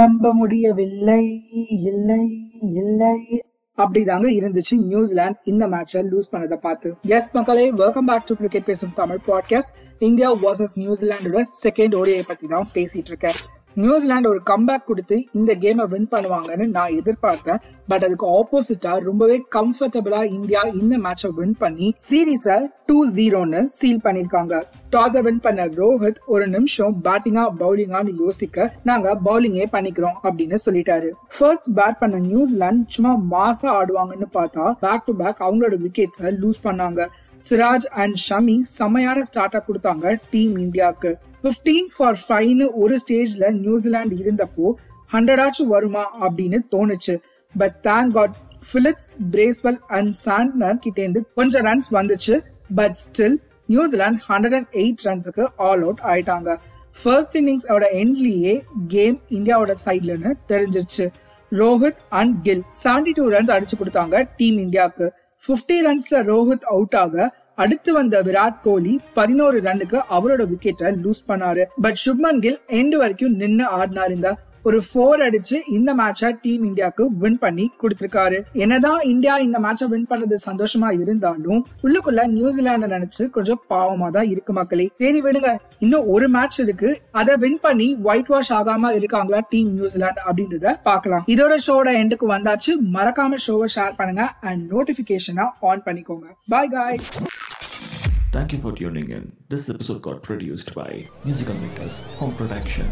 நம்ப முடியவில்லை. இல்லை இல்லை. அப்படிதாங்க இருந்துச்சு நியூசிலாந்து இந்த மேட்சை லூஸ் பண்ணதை பார்த்து. எஸ் மக்களே வெல்கம் பேக் டு கிரிக்கெட் பேசும் தமிழ் பாட்காஸ்ட் இந்தியா வர்சஸ் நியூசிலாண்டோட செகண்ட் ஓடியை பத்தி தான் பேசிட்டு இருக்கேன். நியூசிலாந்து ஒரு கம்பேக் கொடுத்து இந்த கேமை வின் பண்ணுவாங்கன்னு நான் எதிர்பார்த்தேன். பட் அதுக்கு ஆப்போசிட்டா ரொம்பவே கம்ஃபர்டபுளா இந்தியா இந்த மேட்சை வின் பண்ணி சீரீஸ டூ ஜீரோன்னு சீல் பண்ணிருக்காங்க டாஸை வின் பண்ண ரோஹித் ஒரு நிமிஷம் பேட்டிங்கா பவுலிங்கான்னு யோசிக்க நாங்க பவுலிங்கே பண்ணிக்கிறோம் அப்படின்னு சொல்லிட்டாரு. ஃபர்ஸ்ட் பேட் பண்ண நியூசிலாந்து சும்மா மாசா ஆடுவாங்கன்னு பார்த்தா பேக் டு பேக் அவங்களோட விக்கெட்ஸை லூஸ் பண்ணாங்க. சிராஜ் அண்ட் ஷமி செமையான அப் கொடுத்தாங்க டீம் இந்தியாவுக்கு. பிப்டீன் ஃபார் ஃபைவ்னு ஒரு ஸ்டேஜ்ல நியூசிலாந்து இருந்தப்போ ஹண்ட்ரடாச்சும் வருமா அப்படின்னு தோணுச்சு. But thank God Phillips Bracewell and Santner கிட்டேருந்து கொஞ்சம் ரன்ஸ் வந்துச்சு. But still New Zealand hundred and eight ரன்ஸுக்கு all out ஆயிட்டாங்க. ஃபர்ஸ்ட் இன்னிங்ஸ் அவட கேம் இந்தியாவோட சைட்லன்னு தெரிஞ்சிருச்சு. Rohit and Gill seventy two runs அடிச்சு கொடுத்தாங்க டீம் இந்தியாவுக்கு. ஃபிஃப்டி ரன்ஸ்ல ரோஹித் அவுட் ஆக அடுத்து வந்த விராட் கோலி பதினோரு ரன்னுக்கு அவரோட விக்கெட்டை லூஸ் பண்ணாரு. பட் சுப்மன் கில் எண்டு வரைக்கும் நின்னு ஆடினாருங்க ஒரு ஃபோர் அடிச்சு இந்த மேட்சை டீம் இந்தியாவுக்கு வின் பண்ணி கொடுத்திருக்காரு. என்னதான் இந்தியா இந்த மேட்சை வின் பண்ணது சந்தோஷமா இருந்தாலும் உள்ளுக்குள்ள நியூசிலாண்ட நினைச்சு கொஞ்சம் பாவமா தான் இருக்கு மக்களே. சரி விடுங்க. இன்னும் ஒரு மேட்ச் இருக்கு. அதை வின் பண்ணி ஒயிட் வாஷ் ஆகாம இருக்காங்களா டீம் நியூசிலாந்து அப்படின்றத பார்க்கலாம். இதோட ஷோட எண்டுக்கு வந்தாச்சு. மறக்காம ஷோவை ஷேர் பண்ணுங்க அண்ட் நோட்டிபிகேஷனா ஆன் பண்ணிக்கோங்க. பாய் காய் Thank you for tuning in. This episode got produced by Musical Makers Home Production.